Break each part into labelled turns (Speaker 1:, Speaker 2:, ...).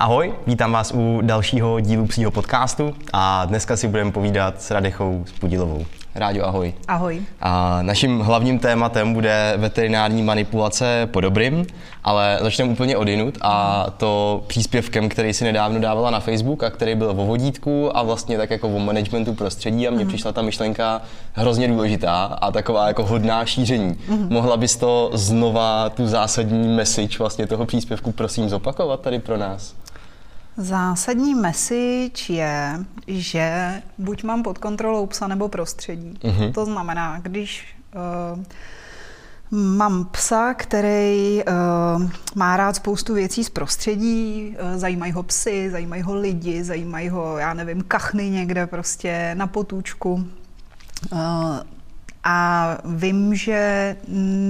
Speaker 1: Ahoj, vítám vás u dalšího dílu psího podcastu a dneska si budeme povídat s Radechou Spudilovou. Rádio, ahoj.
Speaker 2: Ahoj.
Speaker 1: A naším hlavním tématem bude veterinární manipulace po dobrým, ale začneme úplně odinut a to příspěvkem, který si nedávno dávala na Facebook a který byl o vodítku a vlastně tak jako o managementu prostředí a mně mm. přišla ta myšlenka hrozně důležitá a taková jako hodná šíření. Mm. Mohla bys to znova, tu zásadní message vlastně toho příspěvku prosím zopakovat tady pro nás?
Speaker 2: Zásadní message je, že buď mám pod kontrolou psa nebo prostředí. Mm-hmm. To znamená, když uh, Mám psa, který uh, má rád spoustu věcí z prostředí, uh, zajímají ho psy, zajímají ho lidi, zajímají ho, já nevím, kachny někde prostě na potůčku. Uh, a vím, že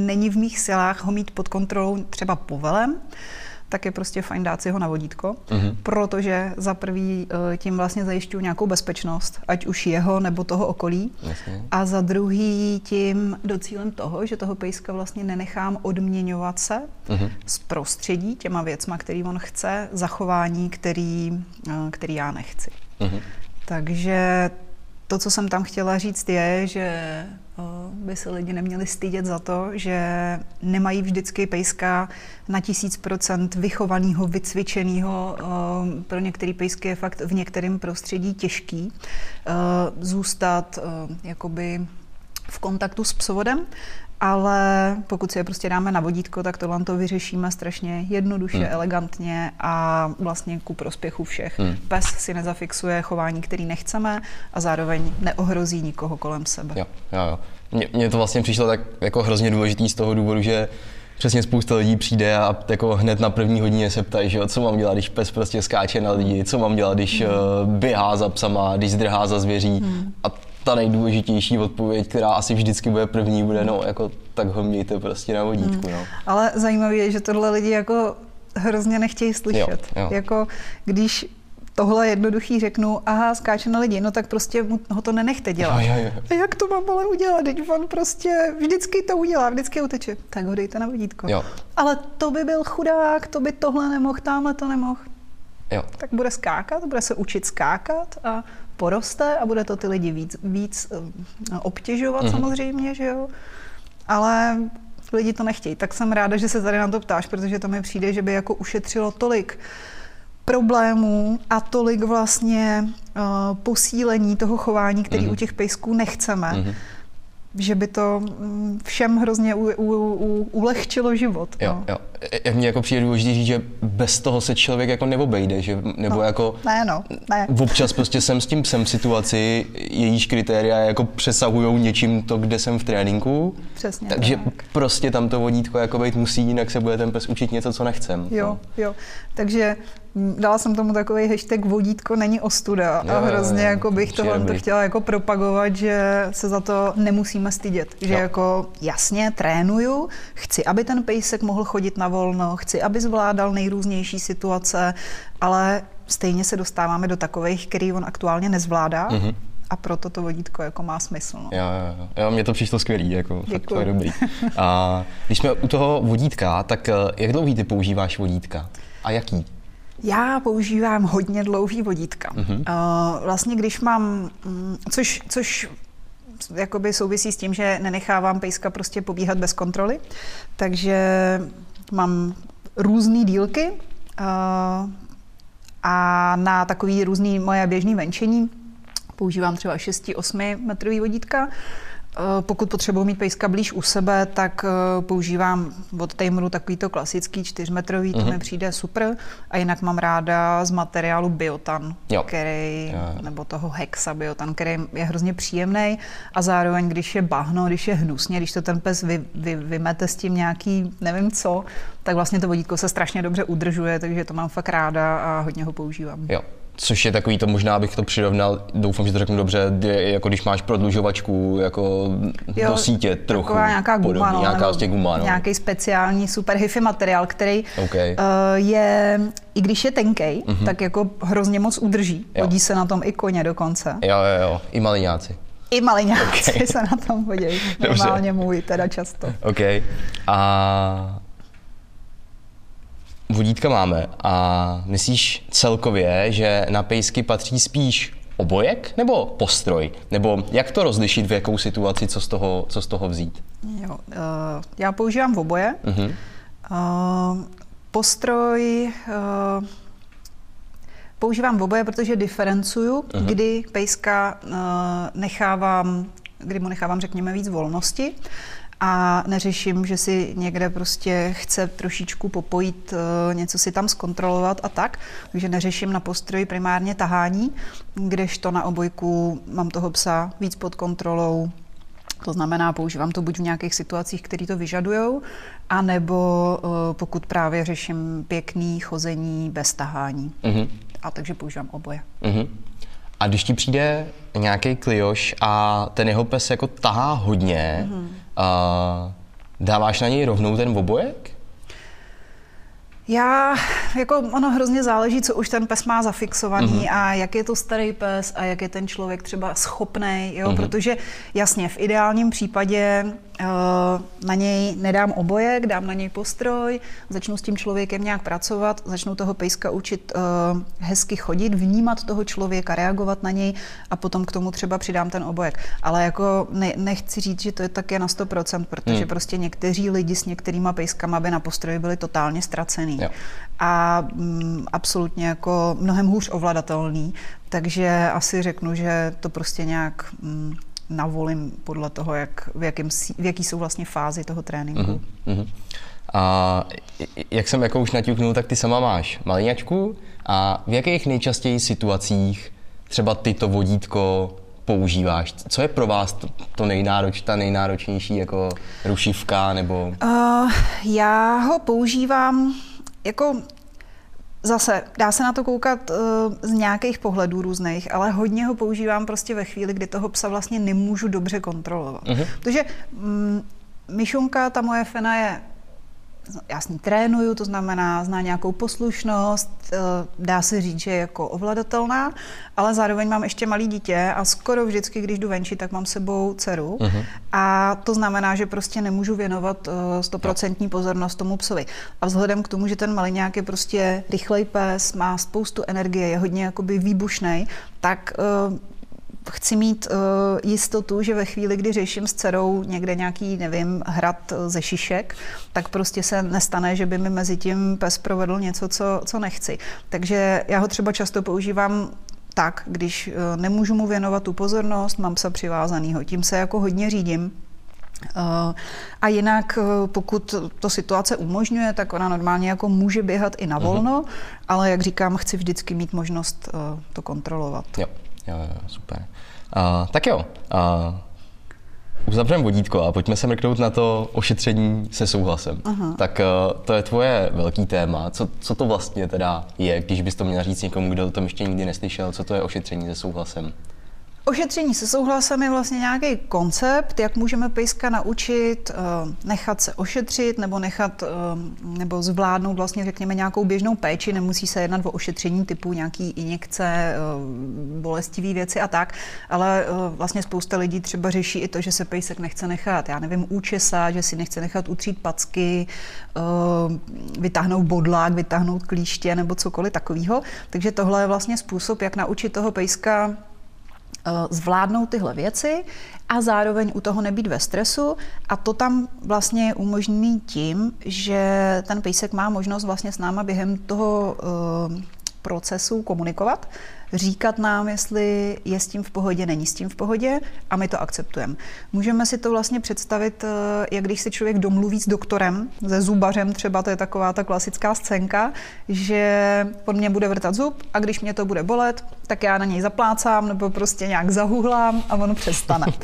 Speaker 2: není v mých silách ho mít pod kontrolou třeba povelem, tak je prostě fajn dát si ho na vodítko, mm-hmm. protože za prvý eh, tím vlastně zajišťuju nějakou bezpečnost, ať už jeho nebo toho okolí. Jasně. A za druhý tím docílem toho, že toho pejska vlastně nenechám odměňovat se mm-hmm. z prostředí těma věcma, který on chce, zachování, který, eh, který já nechci. Mm-hmm. Takže to, co jsem tam chtěla říct, je, že by se lidi neměli stydět za to, že nemají vždycky pejska na tisíc procent vychovaného, vycvičeného. Pro některé pejsky je fakt v některém prostředí těžký zůstat jakoby v kontaktu s psovodem ale pokud si je prostě dáme na vodítko, tak tohle to vyřešíme strašně jednoduše, hmm. elegantně a vlastně ku prospěchu všech. Hmm. Pes si nezafixuje chování, který nechceme a zároveň neohrozí nikoho kolem sebe.
Speaker 1: Jo, jo, jo. Mně, mně to vlastně přišlo tak jako hrozně důležitý z toho důvodu, že přesně spousta lidí přijde a jako hned na první hodině se ptají, že jo, co mám dělat, když pes prostě skáče na lidi, co mám dělat, když hmm. uh, běhá za psama, když zdrhá za zvěří. Hmm. A ta nejdůležitější odpověď, která asi vždycky bude první, bude no, jako tak ho mějte prostě na vodítku. Hmm. No.
Speaker 2: Ale zajímavé je, že tohle lidi jako hrozně nechtějí slyšet. Jo, jo. Jako když tohle jednoduchý řeknu, aha, skáče na lidi, no tak prostě mu, ho to nenechte dělat. Jo, jo, jo. A jak to mám ale udělat? Teď on prostě vždycky to udělá, vždycky uteče. Tak ho dejte na vodítko. Jo. Ale to by byl chudák, to by tohle nemohl, tamhle to nemohl. Jo. Tak bude skákat, bude se učit skákat a poroste a bude to ty lidi víc, víc eh, obtěžovat mm-hmm. samozřejmě, že jo. Ale lidi to nechtějí. Tak jsem ráda, že se tady na to ptáš, protože to mi přijde, že by jako ušetřilo tolik problémů a tolik vlastně uh, posílení toho chování, který mm-hmm. u těch pejsků nechceme. Mm-hmm že by to mm, všem hrozně u, u, u, ulehčilo život.
Speaker 1: Jo, no. jo. Jak mně jako přijde důležité říct, že bez toho se člověk jako neobejde, že, nebo
Speaker 2: no,
Speaker 1: jako
Speaker 2: ne, no, ne.
Speaker 1: občas prostě jsem s tím psem v situaci, jejíž kritéria jako přesahují něčím to, kde jsem v tréninku.
Speaker 2: Přesně
Speaker 1: Takže
Speaker 2: tak.
Speaker 1: prostě tam to vodítko jako být musí, jinak se bude ten pes učit něco, co nechcem.
Speaker 2: Jo, no. jo. Takže dala jsem tomu takový hashtag vodítko není ostuda jo, a hrozně jo, jako bych tohle to chtěla jako propagovat, že se za to nemusíme stydět. Že jo. jako jasně trénuju, chci, aby ten pejsek mohl chodit na volno, chci, aby zvládal nejrůznější situace, ale stejně se dostáváme do takových, který on aktuálně nezvládá. Mm-hmm. A proto to vodítko jako má smysl. No.
Speaker 1: Jo, jo, jo. jo, mně to přišlo skvělý, jako fakt to je dobrý. A když jsme u toho vodítka, tak eh, jak dlouhý ty používáš vodítka? A jaký?
Speaker 2: Já používám hodně dlouhý vodítka. Mm-hmm. Vlastně když mám, um, což, což jakoby souvisí s tím, že nenechávám pejska prostě pobíhat bez kontroly, takže mám různé dílky uh, a na takový různý moje běžný venčení používám třeba 6-8 metrový vodítka. Eh, pokud potřebuji mít pejska blíž u sebe, tak eh, používám od Tameru takovýto klasický čtyřmetrový, mm-hmm. to mi mhm. přijde super. A jinak mám ráda z materiálu Biotan, jo. který, jo. nebo toho Hexa Biotan, který je hrozně příjemný a zároveň, když je bahno, když je hnusně, když to ten pes vy, vy, vymete s tím nějaký, nevím co, tak vlastně to vodítko se strašně dobře udržuje, takže to mám fakt ráda a hodně ho používám.
Speaker 1: Jo. Což je takový to, možná bych to přirovnal, doufám, že to řeknu dobře, je, jako když máš prodlužovačku jako jo, do sítě trochu.
Speaker 2: Taková nějaká guma, podobný,
Speaker 1: no, nějaká vlastně guma, no.
Speaker 2: Nějaký speciální super hyfy materiál, který okay. uh, je, i když je tenkej, mm-hmm. tak jako hrozně moc udrží. Jo. Hodí se na tom i koně dokonce.
Speaker 1: Jo, jo, jo, i maliňáci.
Speaker 2: I maliňáci okay. se na tom hodí. Normálně můj teda často.
Speaker 1: OK. A vodítka máme a myslíš celkově, že na pejsky patří spíš obojek nebo postroj? Nebo jak to rozlišit, v jakou situaci, co z toho, co z toho vzít?
Speaker 2: Jo, uh, já používám v oboje. Uh-huh. Uh, postroj uh, používám v oboje, protože diferencuju, uh-huh. kdy pejska uh, nechávám, kdy mu nechávám, řekněme, víc volnosti a neřeším, že si někde prostě chce trošičku popojit, uh, něco si tam zkontrolovat a tak, takže neřeším na postroji primárně tahání, kdežto na obojku mám toho psa víc pod kontrolou, to znamená, používám to buď v nějakých situacích, které to vyžadují, anebo uh, pokud právě řeším pěkný chození bez tahání. Uh-huh. A takže používám oboje. Uh-huh.
Speaker 1: A když ti přijde nějaký klioš a ten jeho pes jako tahá hodně, uh-huh. uh, dáváš na něj rovnou ten obojek?
Speaker 2: Já, jako ono hrozně záleží, co už ten pes má zafixovaný mm-hmm. a jak je to starý pes a jak je ten člověk třeba schopný, jo, mm-hmm. protože jasně, v ideálním případě na něj nedám obojek, dám na něj postroj, začnu s tím člověkem nějak pracovat, začnu toho pejska učit uh, hezky chodit, vnímat toho člověka, reagovat na něj a potom k tomu třeba přidám ten obojek. Ale jako ne, nechci říct, že to je také na 100%, protože hmm. prostě někteří lidi s některýma pejskama by na postroji byli totálně ztracený. Jo. A mm, absolutně jako mnohem hůř ovladatelný. Takže asi řeknu, že to prostě nějak mm, navolím podle toho, jak, v, jakém, v jaký jsou vlastně fázi toho tréninku. Uh-huh, uh-huh.
Speaker 1: A jak jsem jako už naťuknul, tak ty sama máš malinačku a v jakých nejčastěji situacích třeba ty to vodítko používáš? Co je pro vás to, to nejnároč, ta nejnáročnější jako rušivka nebo?
Speaker 2: Uh, já ho používám jako Zase, dá se na to koukat uh, z nějakých pohledů různých, ale hodně ho používám prostě ve chvíli, kdy toho psa vlastně nemůžu dobře kontrolovat. Uh-huh. Protože um, myšunka, ta moje fena je já s ní trénuju, to znamená, zná nějakou poslušnost, eh, dá se říct, že je jako ovladatelná, ale zároveň mám ještě malý dítě a skoro vždycky, když jdu venčit, tak mám sebou dceru uh-huh. a to znamená, že prostě nemůžu věnovat eh, stoprocentní pozornost tomu psovi. A vzhledem k tomu, že ten malý je prostě rychlej pes, má spoustu energie, je hodně jakoby výbušný, tak uh, chci mít uh, jistotu, že ve chvíli, kdy řeším s dcerou někde nějaký, nevím, hrad ze šišek, tak prostě se nestane, že by mi mezi tím pes provedl něco, co, co nechci. Takže já ho třeba často používám tak, když uh, nemůžu mu věnovat tu pozornost, mám psa přivázanýho. Tím se jako hodně řídím. A jinak, pokud to situace umožňuje, tak ona normálně jako může běhat i na volno, uh-huh. ale jak říkám, chci vždycky mít možnost to kontrolovat.
Speaker 1: Jo. Jo, jo, super. Uh, tak jo, uh, uzavřeme vodítko a pojďme se mrknout na to ošetření se souhlasem. Aha. Tak uh, to je tvoje velký téma. Co, co to vlastně teda je, když bys to měl říct někomu, kdo o tom ještě nikdy neslyšel, co to je ošetření se souhlasem?
Speaker 2: Ošetření se souhlasem je vlastně nějaký koncept, jak můžeme pejska naučit uh, nechat se ošetřit nebo nechat uh, nebo zvládnout vlastně řekněme nějakou běžnou péči. Nemusí se jednat o ošetření typu nějaký injekce, uh, bolestivý věci a tak, ale vlastně spousta lidí třeba řeší i to, že se pejsek nechce nechat, já nevím, účesat, že si nechce nechat utřít packy, vytáhnout bodlák, vytáhnout klíště nebo cokoliv takového. Takže tohle je vlastně způsob, jak naučit toho pejska Eh, zvládnout tyhle věci a zároveň u toho nebýt ve stresu. A to tam vlastně je umožněný tím, že ten pejsek má možnost vlastně s náma během toho uh, procesu komunikovat, říkat nám, jestli je s tím v pohodě, není s tím v pohodě a my to akceptujeme. Můžeme si to vlastně představit, eh, jak když se člověk domluví s doktorem, se zubařem třeba, to je taková ta klasická scénka, že on mě bude vrtat zub a když mě to bude bolet, tak já na něj zaplácám nebo prostě nějak zahuhlám a on přestane.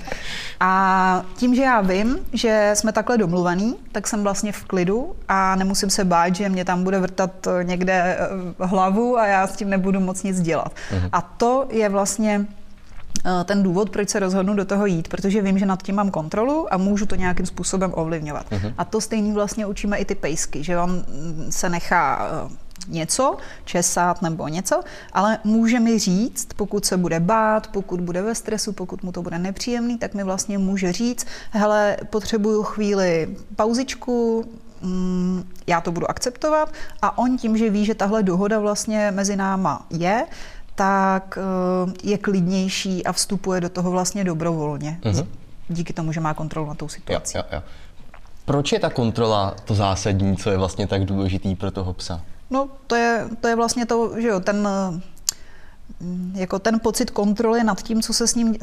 Speaker 2: A tím, že já vím, že jsme takhle domluvaný, tak jsem vlastně v klidu a nemusím se bát, že mě tam bude vrtat někde eh, hlavu a já s tím nebudu moc nic dělat. Uh-huh. A to je vlastně eh, ten důvod, proč se rozhodnu do toho jít, protože vím, že nad tím mám kontrolu a můžu to nějakým způsobem ovlivňovat. Uh-huh. A to stejný vlastně učíme i ty pejsky, že on se nechá eh, něco, česat nebo něco, ale může mi říct, pokud se bude bát, pokud bude ve stresu, pokud mu to bude nepříjemný, tak mi vlastně může říct, hele, potřebuju chvíli pauzičku, mm, já to budu akceptovat a on tím, že ví, že tahle dohoda vlastně mezi náma je, tak uh, je klidnější a vstupuje do toho vlastně dobrovolně. Mm-hmm. Díky tomu, že má kontrolu nad tou situací.
Speaker 1: Jo, jo, jo. Proč je ta kontrola to zásadní, co je vlastně tak důležitý pro toho psa?
Speaker 2: No, to je, to je vlastně to, že jo, ten jako ten pocit kontroly nad tím, co se s, ním,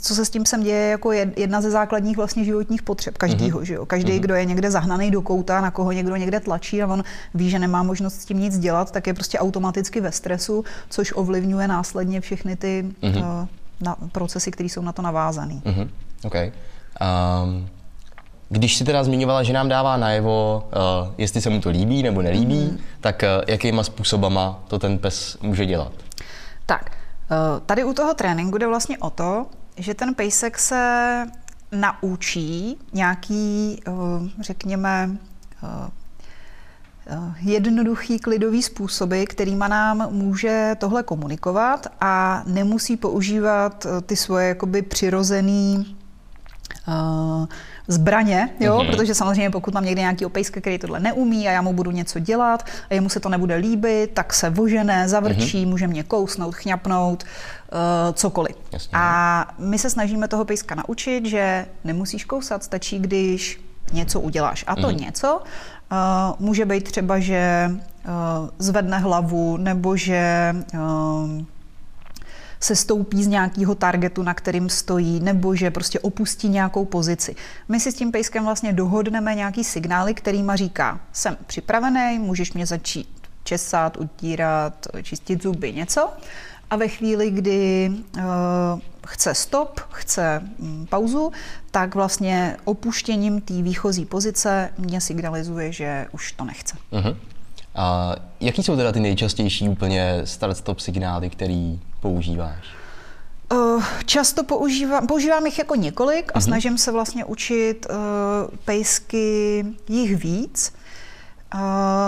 Speaker 2: co se s tím sem děje, jako jedna ze základních vlastně životních potřeb každýho. Mm-hmm. Že jo? Každý, mm-hmm. kdo je někde zahnaný do kouta, na koho někdo někde tlačí a on ví, že nemá možnost s tím nic dělat, tak je prostě automaticky ve stresu, což ovlivňuje následně všechny ty mm-hmm. uh, na, procesy, které jsou na to navázané.
Speaker 1: Mm-hmm. Okay. Um, když si teda zmiňovala, že nám dává najevo, uh, jestli se mu to líbí nebo nelíbí, mm-hmm. tak uh, jakýma způsobama to ten pes může dělat?
Speaker 2: Tak, eh, tady u toho tréninku jde vlastně o to, že ten pejsek se naučí nějaký, eh, řekněme, eh, jednoduchý klidový způsoby, kterýma nám může tohle komunikovat a nemusí používat ty svoje jakoby přirozený zbraně, jo? Mm-hmm. protože samozřejmě pokud mám někde nějaký opejsk, který tohle neumí a já mu budu něco dělat a jemu se to nebude líbit, tak se vožené, zavrčí, mm-hmm. může mě kousnout, chňapnout, uh, cokoliv. Jasně. A my se snažíme toho pejska naučit, že nemusíš kousat, stačí, když něco uděláš. A to mm-hmm. něco uh, může být třeba, že uh, zvedne hlavu nebo že uh, se stoupí z nějakého targetu, na kterým stojí, nebo že prostě opustí nějakou pozici. My si s tím pejskem vlastně dohodneme nějaký signály, kterýma říká, jsem připravený, můžeš mě začít česat, utírat, čistit zuby, něco. A ve chvíli, kdy uh, chce stop, chce um, pauzu, tak vlastně opuštěním té výchozí pozice mě signalizuje, že už to nechce. Uh-huh.
Speaker 1: A jaký jsou teda ty nejčastější úplně start-stop signály, který používáš?
Speaker 2: Uh, často používám, používám jich jako několik a uh-huh. snažím se vlastně učit uh, pejsky jich víc,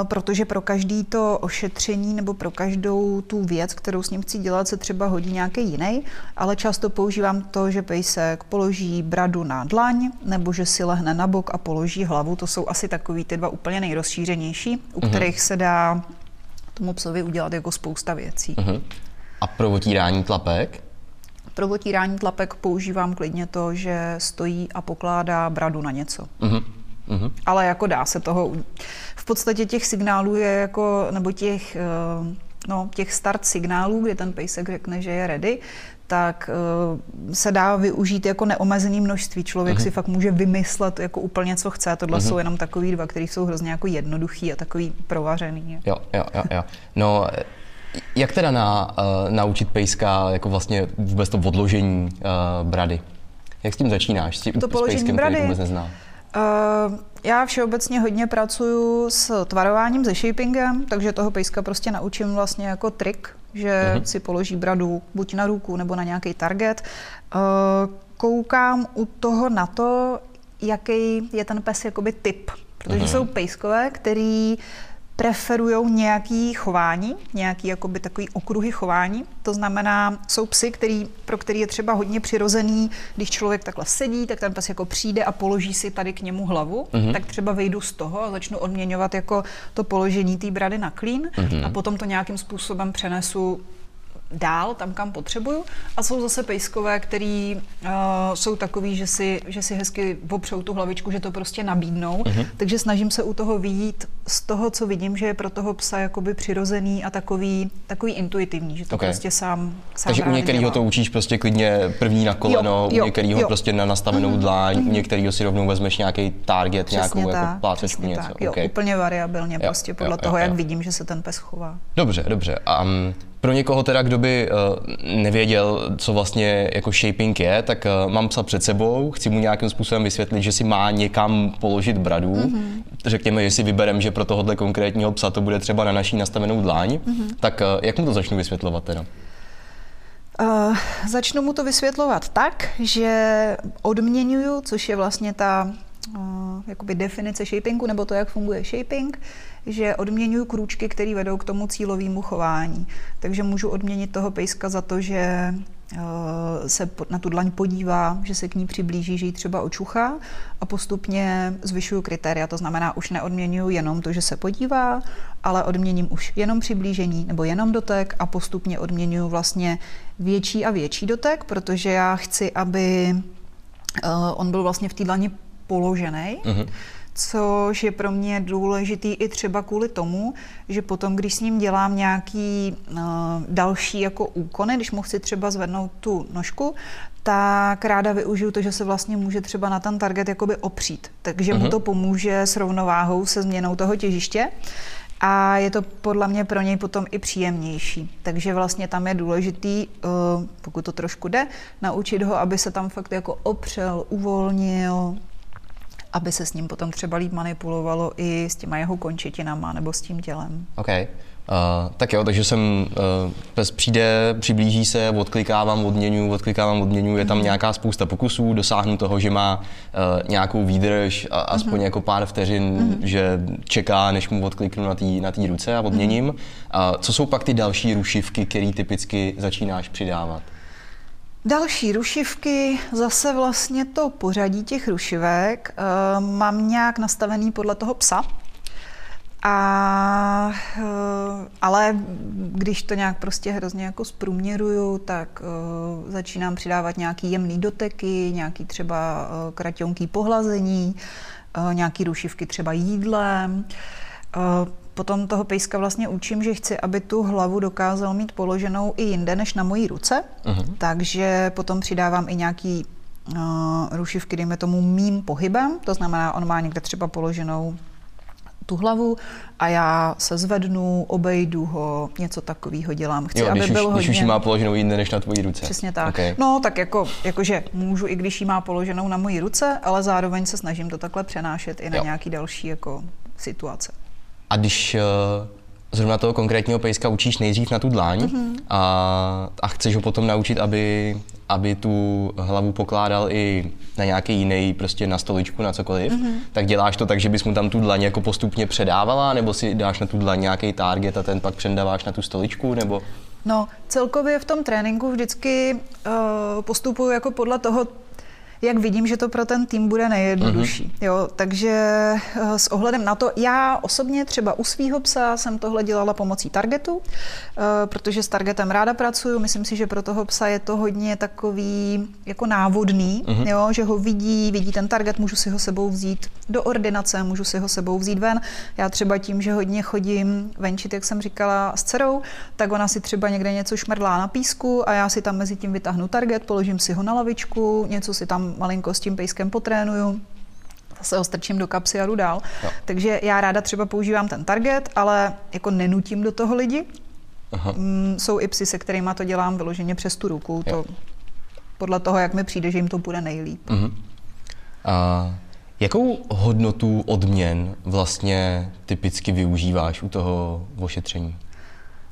Speaker 2: protože pro každý to ošetření nebo pro každou tu věc, kterou s ním chci dělat, se třeba hodí nějaký jiný, ale často používám to, že pejsek položí bradu na dlaň nebo že si lehne na bok a položí hlavu. To jsou asi takový ty dva úplně nejrozšířenější, u uh-huh. kterých se dá tomu psovi udělat jako spousta věcí. Uh-huh.
Speaker 1: A pro otírání tlapek?
Speaker 2: Pro otírání tlapek používám klidně to, že stojí a pokládá bradu na něco. Uh-huh. Uh-huh. Ale jako dá se toho... V podstatě těch signálů je jako, nebo těch, eh, no, těch start signálů, kdy ten pejsek řekne, že je ready, tak uh, se dá využít jako neomezený množství. Člověk uh-huh. si fakt může vymyslet jako úplně, co chce. Tohle uh-huh. jsou jenom takový dva, které jsou hrozně jako jednoduchý a takový provařený.
Speaker 1: Jo, jo, jo, jo. No, jak teda na, uh, naučit pejska jako vlastně vůbec to odložení uh, brady? Jak s tím začínáš? S tím
Speaker 2: to s pejskem, brady? který
Speaker 1: vůbec nezná?
Speaker 2: Uh, já všeobecně hodně pracuju s tvarováním, se shapingem, takže toho pejska prostě naučím vlastně jako trik, že uh-huh. si položí bradu buď na ruku nebo na nějaký target. Uh, koukám u toho na to, jaký je ten pes jakoby typ, protože uh-huh. jsou pejskové, který preferují nějaký chování, nějaký jakoby takový okruhy chování. To znamená, jsou psy, který, pro který je třeba hodně přirozený, když člověk takhle sedí, tak ten pes jako přijde a položí si tady k němu hlavu, mm-hmm. tak třeba vejdu z toho a začnu odměňovat jako to položení té brady na klín mm-hmm. a potom to nějakým způsobem přenesu dál, tam, kam potřebuju. A jsou zase pejskové, který uh, jsou takový, že si, že si hezky opřou tu hlavičku, že to prostě nabídnou. Uh-huh. Takže snažím se u toho vyjít z toho, co vidím, že je pro toho psa jakoby přirozený a takový, takový intuitivní, že to okay. prostě sám, sám
Speaker 1: Takže u některého to učíš prostě klidně první na koleno, jo, u některého prostě na nastavenou uh-huh. dláň, uh-huh. u některého si rovnou vezmeš nějaký target, přesně nějakou tak, jako plácečku, něco. Tak.
Speaker 2: Jo, okay. úplně variabilně, jo, prostě podle jo, toho, jo, jak jo. vidím, že se ten pes chová.
Speaker 1: Dobře, dobře. Um, pro někoho teda, kdo by uh, nevěděl, co vlastně jako shaping je, tak uh, mám psa před sebou, chci mu nějakým způsobem vysvětlit, že si má někam položit bradu. Mm-hmm. Řekněme, že si vyberem, že pro tohohle konkrétního psa to bude třeba na naší nastavenou dláň, mm-hmm. tak uh, jak mu to začnu vysvětlovat teda?
Speaker 2: Uh, začnu mu to vysvětlovat tak, že odměňuju, což je vlastně ta uh, jakoby definice shapingu, nebo to, jak funguje shaping, že odměňuji krůčky, které vedou k tomu cílovému chování. Takže můžu odměnit toho pejska za to, že se na tu dlaň podívá, že se k ní přiblíží, že ji třeba očuchá a postupně zvyšuju kritéria. To znamená, už neodměňuji jenom to, že se podívá, ale odměním už jenom přiblížení nebo jenom dotek a postupně odměňuji vlastně větší a větší dotek, protože já chci, aby on byl vlastně v té dlani položený. Mm-hmm což je pro mě důležitý i třeba kvůli tomu, že potom, když s ním dělám nějaký uh, další jako úkony, když mu chci třeba zvednout tu nožku, tak ráda využiju to, že se vlastně může třeba na ten target jakoby opřít. Takže uh-huh. mu mhm. to pomůže s rovnováhou, se změnou toho těžiště a je to podle mě pro něj potom i příjemnější. Takže vlastně tam je důležitý, eh, pokud to trošku jde, naučit ho, aby se tam fakt jako opřel, uvolnil, aby se s ním potom třeba líp manipulovalo i s těma jeho končetinama nebo s tím tělem.
Speaker 1: OK. Uh, tak jo, takže jsem, uh, pes přijde, přiblíží se, odklikávám, odměňu, odklikávám, odměňu, je tam mm-hmm. nějaká spousta pokusů, dosáhnu toho, že má uh, nějakou výdrž, a, aspoň mm-hmm. jako pár vteřin, mm-hmm. že čeká, než mu odkliknu na té na ruce a odměním. Mm-hmm. Uh, co jsou pak ty další rušivky, které typicky začínáš přidávat?
Speaker 2: Další rušivky, zase vlastně to pořadí těch rušivek uh, mám nějak nastavený podle toho psa. A, uh, ale když to nějak prostě hrozně jako zprůměruju, tak uh, začínám přidávat nějaký jemný doteky, nějaký třeba kraťonký pohlazení, nějaký rušivky třeba jídlem. Potom toho pejska vlastně učím, že chci, aby tu hlavu dokázal mít položenou i jinde než na mojí ruce, uh-huh. takže potom přidávám i nějaký uh, rušivky, dejme tomu mým pohybem, to znamená, on má někde třeba položenou tu hlavu a já se zvednu, obejdu ho, něco takového dělám.
Speaker 1: Chci, jo, aby když byl už, hodně... Když už ji má položenou jinde než na tvojí ruce.
Speaker 2: Přesně tak. Okay. No, tak jako, jakože můžu, i když ji má položenou na mojí ruce, ale zároveň se snažím to takhle přenášet i na jo. nějaký další jako situace.
Speaker 1: A když uh, zrovna toho konkrétního pejska učíš nejdřív na tu dláň mm-hmm. a, a chceš ho potom naučit, aby, aby tu hlavu pokládal i na nějaký jiný, prostě na stoličku, na cokoliv, mm-hmm. tak děláš to tak, že bys mu tam tu dlaň jako postupně předávala, nebo si dáš na tu dlaň nějaký target a ten pak předáváš na tu stoličku, nebo...
Speaker 2: No, celkově v tom tréninku vždycky uh, postupuju jako podle toho, jak vidím, že to pro ten tým bude nejjednodušší. Mm-hmm. Jo, takže eh, s ohledem na to, já osobně třeba u svého psa jsem tohle dělala pomocí targetu, eh, protože s targetem ráda pracuju. Myslím si, že pro toho psa je to hodně takový jako návodný, mm-hmm. jo, že ho vidí, vidí ten target, můžu si ho sebou vzít do ordinace, můžu si ho sebou vzít ven. Já třeba tím, že hodně chodím venčit, jak jsem říkala, s dcerou, tak ona si třeba někde něco šmrdlá na písku a já si tam mezi tím vytáhnu target, položím si ho na lavičku, něco si tam malinko s tím pejskem potrénuju, zase ho strčím do kapsy a jdu dál. Jo. Takže já ráda třeba používám ten target, ale jako nenutím do toho lidi. Aha. Mm, jsou i psy, se kterými to dělám vyloženě přes tu ruku. To podle toho, jak mi přijde, že jim to bude nejlíp. Uh-huh.
Speaker 1: A jakou hodnotu odměn vlastně typicky využíváš u toho ošetření?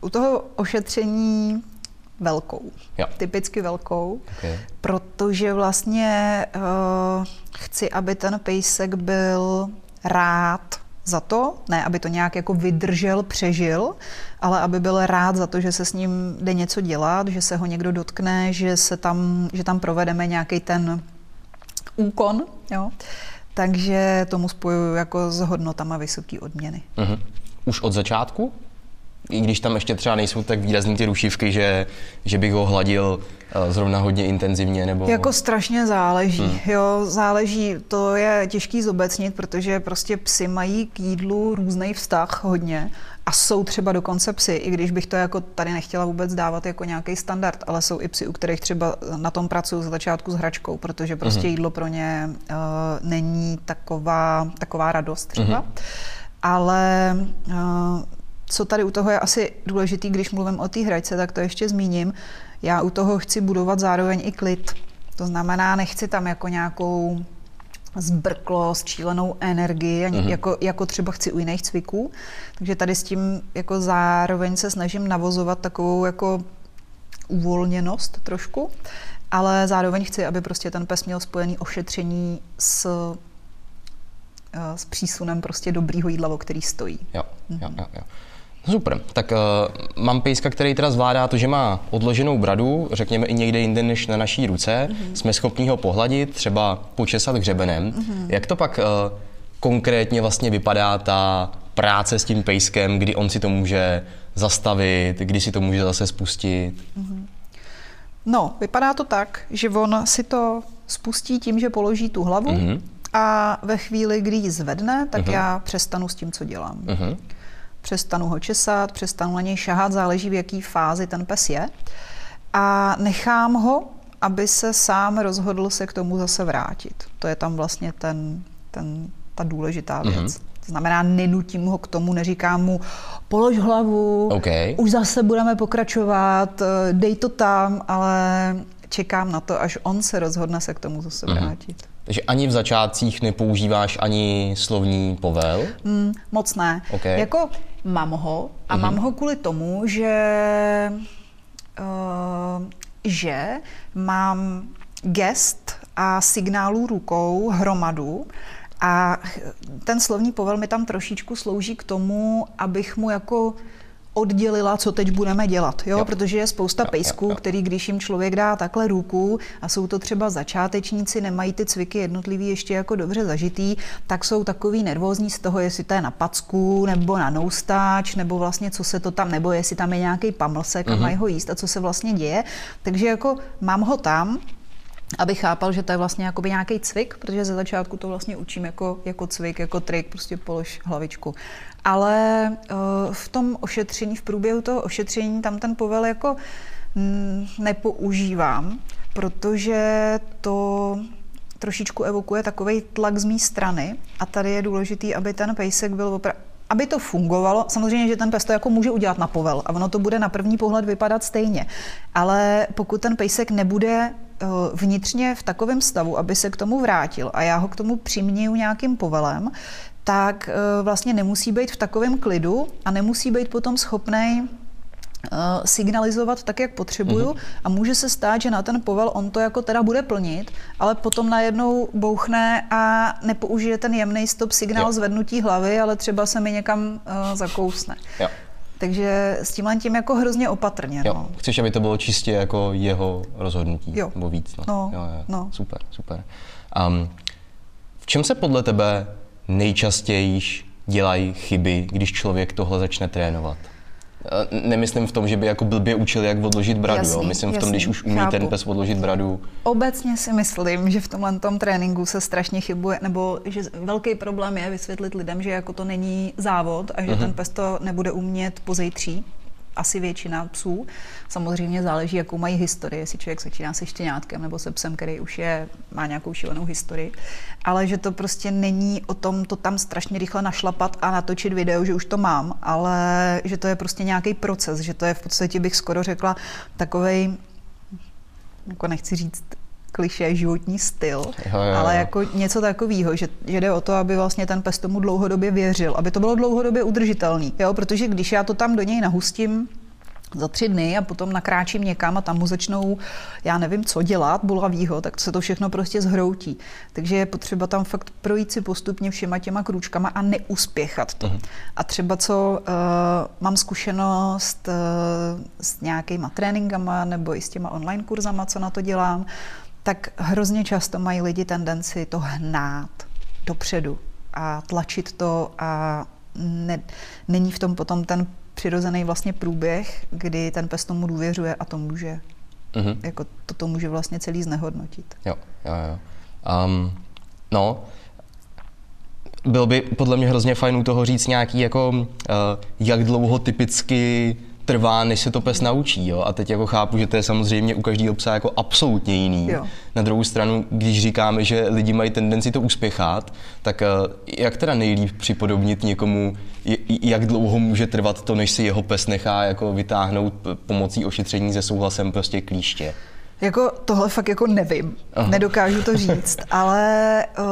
Speaker 2: U toho ošetření velkou. Jo. Typicky velkou, okay. protože vlastně uh, chci, aby ten pejsek byl rád za to, ne aby to nějak jako vydržel, přežil, ale aby byl rád za to, že se s ním jde něco dělat, že se ho někdo dotkne, že, se tam, že tam provedeme nějaký ten úkon. Jo? Takže tomu spojuju jako s hodnotama vysoké odměny. Uh-huh.
Speaker 1: Už od začátku? I když tam ještě třeba nejsou tak výrazný ty rušivky, že, že bych ho hladil eh, zrovna hodně intenzivně? Nebo...
Speaker 2: Jako strašně záleží, hmm. jo, záleží, to je těžký zobecnit, protože prostě psy mají k jídlu různý vztah hodně a jsou třeba dokonce psy, i když bych to jako tady nechtěla vůbec dávat jako nějaký standard, ale jsou i psy, u kterých třeba na tom pracuju z začátku s hračkou, protože prostě hmm. jídlo pro ně uh, není taková, taková radost třeba. Hmm. Ale uh, co tady u toho je asi důležitý, když mluvím o té hračce, tak to ještě zmíním. Já u toho chci budovat zároveň i klid. To znamená, nechci tam jako nějakou zbrklost, šílenou energii, mm-hmm. jako, jako třeba chci u jiných cviků. Takže tady s tím jako zároveň se snažím navozovat takovou jako uvolněnost trošku, ale zároveň chci, aby prostě ten pes měl spojený ošetření s, eh, s přísunem prostě dobrýho jídla, o který stojí.
Speaker 1: Jo, jo, jo. jo. Super. Tak uh, mám pejska, který teda zvládá to, že má odloženou bradu, řekněme i někde jinde než na naší ruce. Mm-hmm. Jsme schopni ho pohladit, třeba počesat hřebenem. Mm-hmm. Jak to pak uh, konkrétně vlastně vypadá ta práce s tím pejskem, kdy on si to může zastavit, kdy si to může zase spustit? Mm-hmm.
Speaker 2: No, vypadá to tak, že on si to spustí tím, že položí tu hlavu mm-hmm. a ve chvíli, kdy ji zvedne, tak mm-hmm. já přestanu s tím, co dělám. Mm-hmm přestanu ho česat, přestanu na něj šahat, záleží v jaký fázi ten pes je. A nechám ho, aby se sám rozhodl se k tomu zase vrátit. To je tam vlastně ten, ten, ta důležitá věc. Mm-hmm. To znamená, nenutím ho k tomu, neříkám mu, polož hlavu, okay. už zase budeme pokračovat, dej to tam, ale čekám na to, až on se rozhodne se k tomu zase mm-hmm. vrátit.
Speaker 1: Takže ani v začátcích nepoužíváš ani slovní povel?
Speaker 2: Mm, moc ne. Okay. Jako mám ho a mm-hmm. mám ho kvůli tomu, že, uh, že mám gest a signálů rukou hromadu a ten slovní povel mi tam trošičku slouží k tomu, abych mu jako oddělila, co teď budeme dělat, jo? jo. protože je spousta jo, pejsků, jo, jo. který když jim člověk dá takhle ruku a jsou to třeba začátečníci, nemají ty cviky jednotlivý ještě jako dobře zažitý, tak jsou takový nervózní z toho, jestli to je na packu nebo na noustáč, nebo vlastně co se to tam, nebo jestli tam je nějaký pamlsek mm-hmm. a mhm. mají ho jíst a co se vlastně děje. Takže jako mám ho tam, aby chápal, že to je vlastně jakoby nějaký cvik, protože ze začátku to vlastně učím jako, jako cvik, jako trik, prostě polož hlavičku. Ale uh, v tom ošetření, v průběhu toho ošetření, tam ten povel jako mm, nepoužívám, protože to trošičku evokuje takový tlak z mé strany a tady je důležitý, aby ten pejsek byl opravdu aby to fungovalo, samozřejmě, že ten pes to jako může udělat na povel a ono to bude na první pohled vypadat stejně. Ale pokud ten pejsek nebude eh, vnitřně v takovém stavu, aby se k tomu vrátil a já ho k tomu přiměju nějakým povelem, tak eh, vlastně nemusí být v takovém klidu a nemusí být potom schopný eh, signalizovat tak, jak potřebuju mm-hmm. a může se stát, že na ten povel on to jako teda bude plnit, ale potom najednou bouchne a nepoužije ten jemný stop signál jo. zvednutí hlavy, ale třeba se mi někam uh, zakousne. Jo. Takže s tímhle tím jako hrozně opatrně.
Speaker 1: Jo. No. Chceš, aby to bylo čistě jako jeho rozhodnutí? Jo. Nebo víc? No. No, jo, jo. no. Super, super. Um, v čem se podle tebe nejčastěji dělají chyby, když člověk tohle začne trénovat? Eh, nemyslím v tom, že by jako blbě učil, jak odložit bradu. Jasný, jo. Myslím jasný, v tom, když už umí chápu. ten pes odložit bradu.
Speaker 2: Obecně si myslím, že v tomhle tom tréninku se strašně chybuje, nebo že velký problém je vysvětlit lidem, že jako to není závod a že uh-huh. ten pes to nebude umět pozejtří asi většina psů. Samozřejmě záleží, jakou mají historii, jestli člověk začíná se štěňátkem nebo se psem, který už je, má nějakou šílenou historii. Ale že to prostě není o tom to tam strašně rychle našlapat a natočit video, že už to mám, ale že to je prostě nějaký proces, že to je v podstatě, bych skoro řekla, takovej, jako nechci říct kliše životní styl, jo, jo, ale jako něco takového, že, že jde o to, aby vlastně ten pes tomu dlouhodobě věřil, aby to bylo dlouhodobě udržitelný, jo, protože když já to tam do něj nahustím, za tři dny a potom nakráčím někam a tam mu začnou, já nevím, co dělat, bolavýho, tak se to všechno prostě zhroutí. Takže je potřeba tam fakt projít si postupně všema těma krůčkama a neuspěchat to. Uh-huh. A třeba co uh, mám zkušenost uh, s nějakýma tréninkama nebo i s těma online kurzama, co na to dělám, tak hrozně často mají lidi tendenci to hnát dopředu a tlačit to a ne, není v tom potom ten přirozený vlastně průběh, kdy ten pes tomu důvěřuje a to může, mm-hmm. jako to, to může vlastně celý znehodnotit.
Speaker 1: Jo, jo, jo. Um, no, bylo by podle mě hrozně fajn u toho říct nějaký, jako, uh, jak dlouho typicky trvá, než se to pes naučí. Jo? A teď jako chápu, že to je samozřejmě u každého psa jako absolutně jiný. Jo. Na druhou stranu, když říkáme, že lidi mají tendenci to uspěchat, tak eh, jak teda nejlíp připodobnit někomu, jak dlouho může trvat to, než si jeho pes nechá jako vytáhnout pomocí ošetření se souhlasem prostě klíště?
Speaker 2: Jako tohle fakt jako nevím, Aha. nedokážu to říct, ale uh,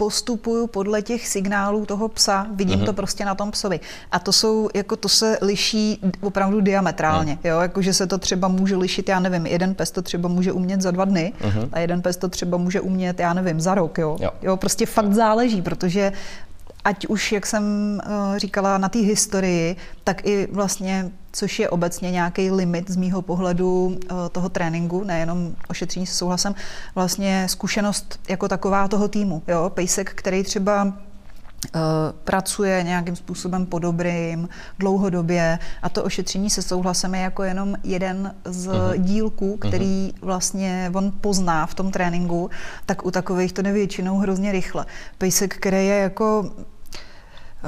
Speaker 2: postupuju podle těch signálů toho psa, vidím uh-huh. to prostě na tom psovi. A to jsou, jako to se liší opravdu diametrálně, uh-huh. jo, jakože se to třeba může lišit, já nevím, jeden pes to třeba může umět za dva dny uh-huh. a jeden pes to třeba může umět, já nevím, za rok, jo. Jo, jo prostě fakt záleží, protože ať už, jak jsem uh, říkala, na té historii, tak i vlastně, což je obecně nějaký limit z mýho pohledu uh, toho tréninku, nejenom ošetření se souhlasem, vlastně zkušenost jako taková toho týmu. Jo? Pejsek, který třeba Eh, pracuje nějakým způsobem po dobrým, dlouhodobě a to ošetření se souhlasem je jako jenom jeden z uh-huh. dílků, který uh-huh. vlastně on pozná v tom tréninku, tak u takových to jde většinou hrozně rychle. Pejsek, který je jako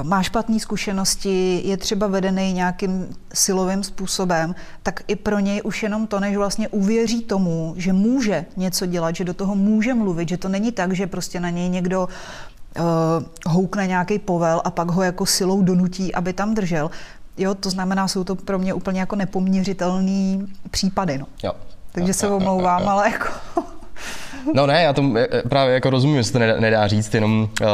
Speaker 2: má špatné zkušenosti, je třeba vedený nějakým silovým způsobem, tak i pro něj už jenom to, než vlastně uvěří tomu, že může něco dělat, že do toho může mluvit, že to není tak, že prostě na něj někdo uh, houkne nějaký povel a pak ho jako silou donutí, aby tam držel. Jo, to znamená, jsou to pro mě úplně jako nepoměřitelný případy. No. Jo. Takže se omlouvám, ale jako...
Speaker 1: no ne, já to právě jako rozumím, že se to nedá, nedá říct, jenom uh,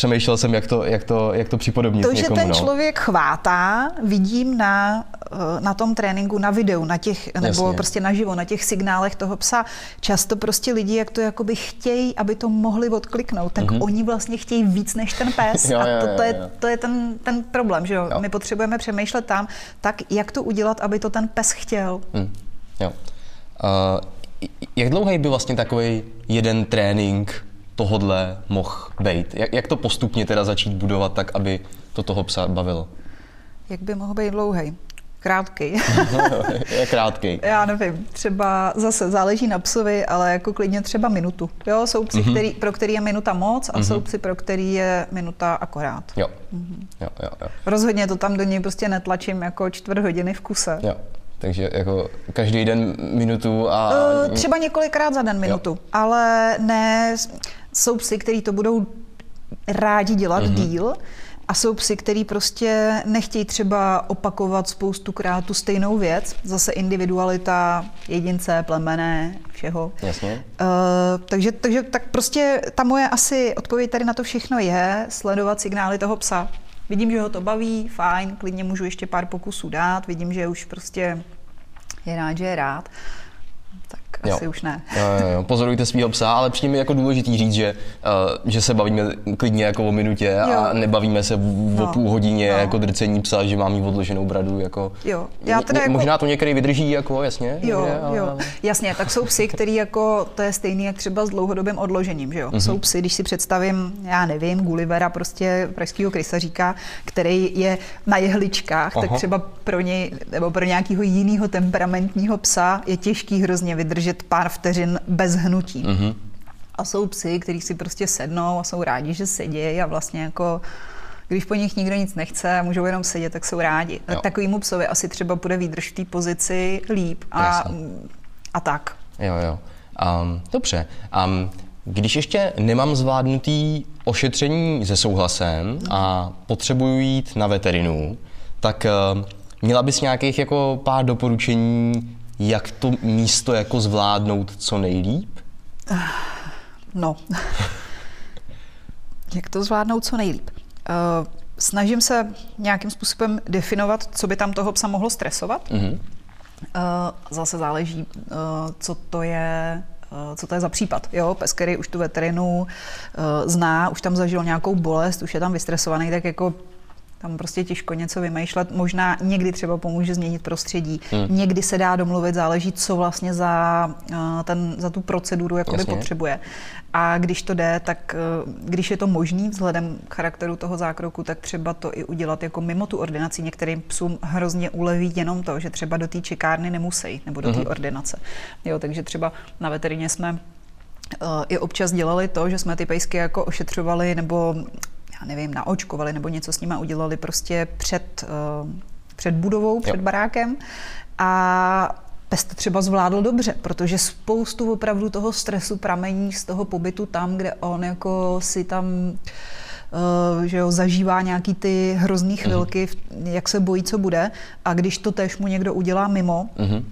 Speaker 1: přemýšlel jsem, jak to, jak to, jak to připodobnit
Speaker 2: To,
Speaker 1: někomu,
Speaker 2: že ten
Speaker 1: no.
Speaker 2: člověk chvátá, vidím na, eh, na tom tréninku, na videu, na těch, nebo Jasně. prostě naživo, na těch signálech toho psa. Často prostě lidi, jak to jakoby chtějí, aby to mohli odkliknout, tak mm-hmm. oni vlastně chtějí víc než ten pes. jo, a to, to, je, to je ten, ten problém, že jo? jo? My potřebujeme přemýšlet tam, tak jak to udělat, aby to ten pes chtěl. Mm.
Speaker 1: Jo. Uh, jak dlouhý by vlastně takový jeden trénink tohodle mohl být? Jak, jak to postupně teda začít budovat tak, aby to toho psa bavilo?
Speaker 2: Jak by mohl být dlouhý? Krátký.
Speaker 1: je krátký.
Speaker 2: Já nevím, třeba zase záleží na psovi, ale jako klidně třeba minutu. Jo, jsou psi, mm-hmm. který, pro který je minuta moc a mm-hmm. jsou psi, pro který je minuta akorát.
Speaker 1: Jo. Mm-hmm. jo, jo, jo.
Speaker 2: Rozhodně to tam do něj prostě netlačím jako čtvrt hodiny v kuse.
Speaker 1: Jo. Takže jako každý den minutu a...
Speaker 2: Uh, třeba několikrát za den minutu, jo. ale ne jsou psy, kteří to budou rádi dělat mm-hmm. díl a jsou psy, který prostě nechtějí třeba opakovat spoustu krát tu stejnou věc. Zase individualita jedince, plemene, všeho.
Speaker 1: Jasně.
Speaker 2: Uh, takže, takže tak prostě ta moje asi odpověď tady na to všechno je sledovat signály toho psa. Vidím, že ho to baví, fajn, klidně můžu ještě pár pokusů dát, vidím, že už prostě je rád, že je rád asi jo. už ne.
Speaker 1: Jo, jo, jo. Pozorujte svého psa, ale přijde mi jako důležitý říct, že, uh, že se bavíme klidně jako o minutě jo. a nebavíme se v, no. o půl hodině no. jako drcení psa, že mám mít odloženou bradu. Jako,
Speaker 2: jo. Já teda
Speaker 1: jako... Možná to některý vydrží, jako jasně.
Speaker 2: Jo, je, ale... jo. Jasně, tak jsou psy, který jako, to je stejný jak třeba s dlouhodobým odložením, že jo. Mm-hmm. Jsou psy, když si představím, já nevím, Gullivera, prostě pražského krysaříka, který je na jehličkách, Aha. tak třeba pro něj, nebo pro nějakého jiného temperamentního psa je těžký hrozně vydržet vydržet pár vteřin bez hnutí. Mm-hmm. A jsou psy, kteří si prostě sednou a jsou rádi, že sedějí a vlastně jako když po nich nikdo nic nechce a můžou jenom sedět, tak jsou rádi. Jo. Takovýmu psovi asi třeba bude výdrž v té pozici líp a, a tak.
Speaker 1: Jo, jo. Um, dobře. Um, když ještě nemám zvládnutý ošetření se souhlasem a potřebuji jít na veterinu, tak uh, měla bys nějakých jako pár doporučení, jak to místo jako zvládnout co nejlíp?
Speaker 2: No, jak to zvládnout co nejlíp? Uh, snažím se nějakým způsobem definovat, co by tam toho psa mohlo stresovat. Mm-hmm. Zase záleží, uh, co to je co to je za případ. Jo, pes, který už tu veterinu zná, už tam zažil nějakou bolest, už je tam vystresovaný, tak jako tam prostě těžko něco vymýšlet. Možná někdy třeba pomůže změnit prostředí. Hmm. Někdy se dá domluvit, záleží, co vlastně za, eh, ten, za tu proceduru jakoby potřebuje. A když to jde, tak eh, když je to možný vzhledem k charakteru toho zákroku, tak třeba to i udělat jako mimo tu ordinaci. Některým psům hrozně uleví jenom to, že třeba do té čekárny nemusí, nebo do té hmm. ordinace. Jo, takže třeba na veterině jsme uh, i občas dělali to, že jsme ty pejsky jako ošetřovali nebo já nevím, naočkovali nebo něco s nimi udělali prostě před, uh, před budovou, před jo. barákem a pes to třeba zvládl dobře, protože spoustu opravdu toho stresu pramení z toho pobytu tam, kde on jako si tam uh, že jo, zažívá nějaký ty hrozný mhm. chvilky, jak se bojí, co bude a když to tež mu někdo udělá mimo, mm-hmm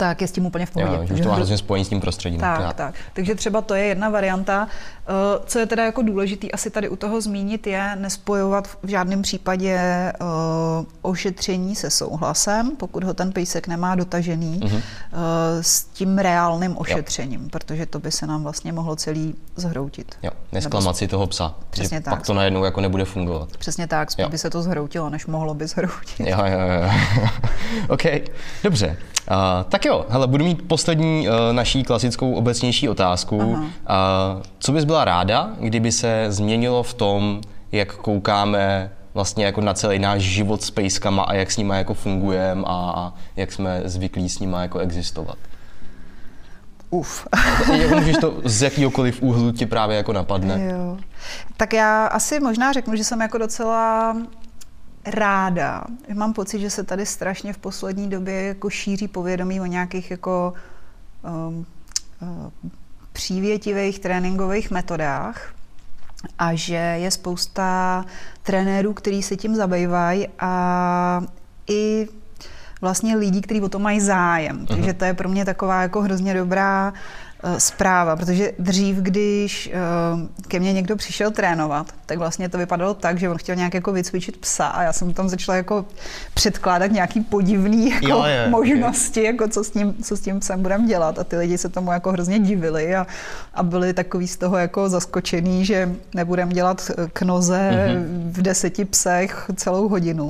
Speaker 2: tak je s tím úplně v pohodě.
Speaker 1: Jo, že už to má hrozně spojení s tím prostředím.
Speaker 2: Tak,
Speaker 1: Já-
Speaker 2: tak. Takže třeba to je jedna varianta. Eh, Co je teda jako důležitý asi tady u toho zmínit je nespojovat v žádném případě eh, ošetření se souhlasem, pokud ho ten pejsek nemá dotažený,
Speaker 1: Mhm.
Speaker 2: eh, s tím reálným ošetřením, protože to by se nám vlastně mohlo celý zhroutit.
Speaker 1: Jo,
Speaker 2: Nebo
Speaker 1: si toho psa.
Speaker 2: Přesně
Speaker 1: že
Speaker 2: tak.
Speaker 1: Pak to najednou jako nebude fungovat.
Speaker 2: Přesně tak, spíš
Speaker 1: Jo.
Speaker 2: by se to zhroutilo, než mohlo by zhroutit.
Speaker 1: Jo, jo, jo. OK, dobře. Uh, tak jo, hele, budu mít poslední uh, naší klasickou obecnější otázku. Uh, co bys byla ráda, kdyby se změnilo v tom, jak koukáme vlastně jako na celý náš život s pejskama a jak s nima jako fungujeme a, a jak jsme zvyklí s nima jako existovat?
Speaker 2: Uf.
Speaker 1: jako můžeš to z jakýhokoliv úhlu ti právě jako napadne.
Speaker 2: Jo. Tak já asi možná řeknu, že jsem jako docela ráda. Mám pocit, že se tady strašně v poslední době jako šíří povědomí o nějakých jako um, uh, přívětivých tréninkových metodách a že je spousta trenérů, kteří se tím zabývají a i vlastně lidí, kteří o to mají zájem. Takže to je pro mě taková jako hrozně dobrá zpráva, protože dřív, když eh, ke mně někdo přišel trénovat, tak vlastně to vypadalo tak, že on chtěl nějak jako vycvičit psa a já jsem tam začala jako předkládat nějaký podivný jako
Speaker 1: Jo, jo,
Speaker 2: možnosti, jako co s, tím, co s tím psem budeme dělat a ty lidi se tomu jako hrozně divili a, a byli takový z toho jako zaskočený, že nebudeme dělat eh, k noze
Speaker 1: Mhm.
Speaker 2: v deseti psech celou hodinu.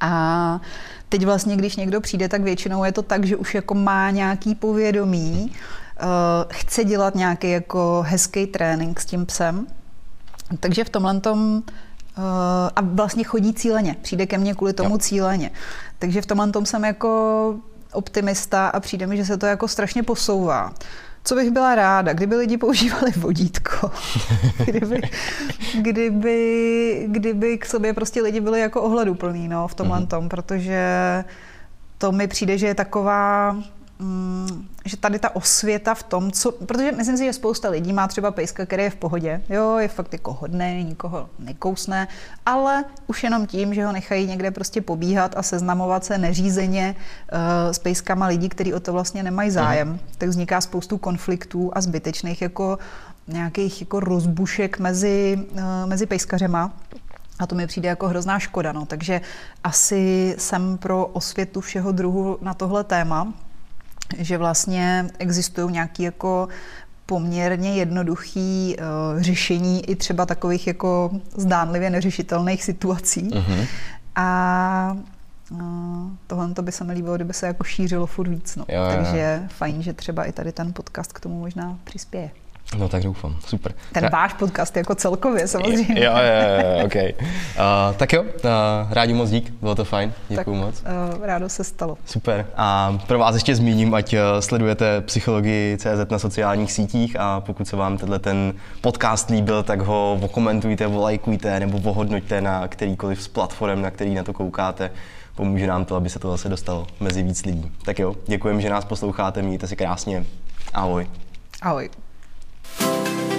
Speaker 2: A teď vlastně, když někdo přijde, tak většinou je to tak, že už jako má nějaký povědomí, uh, chce dělat nějaký jako hezký trénink s tím psem. Takže v tomhle tom uh, a vlastně chodí cíleně, přijde ke mně kvůli tomu
Speaker 1: Jo.
Speaker 2: cíleně. Takže v tomhle tom jsem jako optimista a přijde mi, že se to jako strašně posouvá. Co bych byla ráda, kdyby lidi používali vodítko, kdyby, kdyby, kdyby k sobě prostě lidi byli jako ohleduplný no, v tomhle tom, protože to mi přijde, že je taková, že tady ta osvěta v tom, co, protože myslím si, že spousta lidí má třeba pejska, který je v pohodě, jo, je fakt jako hodný, nikoho nekousne, ale už jenom tím, že ho nechají někde prostě pobíhat a seznamovat se neřízeně uh, s pejskama lidí, kteří o to vlastně nemají zájem, tak vzniká spoustu konfliktů a zbytečných jako nějakých jako rozbušek mezi, uh, mezi pejskařema. A to mi přijde jako hrozná škoda. No. Takže asi jsem pro osvětu všeho druhu na tohle téma, že vlastně existují nějaké jako poměrně jednoduchý uh, řešení i třeba takových jako zdánlivě neřešitelných situací.
Speaker 1: Mhm.
Speaker 2: A uh, tohle to by se mi líbilo, kdyby se jako šířilo furt víc. No.
Speaker 1: Jo, jo, jo.
Speaker 2: Takže fajn, že třeba i tady ten podcast k tomu možná přispěje.
Speaker 1: No tak doufám, super.
Speaker 2: Ten váš podcast jako celkově samozřejmě.
Speaker 1: Jo, jo, jo, OK. Uh, tak jo, uh, rádi moc dík, bylo to fajn,
Speaker 2: tak
Speaker 1: děkuju moc.
Speaker 2: Uh, rádo se stalo.
Speaker 1: Super. A pro vás ještě zmíním, ať eh, sledujete psychologii CZ na sociálních sítích a pokud se vám tenhle ten podcast líbil, tak ho okomentujte, volajkujte nebo ohodnoťte na kterýkoliv z platform, na který na to koukáte. Pomůže nám to, aby se to zase dostalo mezi víc lidí. Tak jo, děkujeme, že nás posloucháte, mějte si krásně. Ahoj.
Speaker 2: Ahoj. you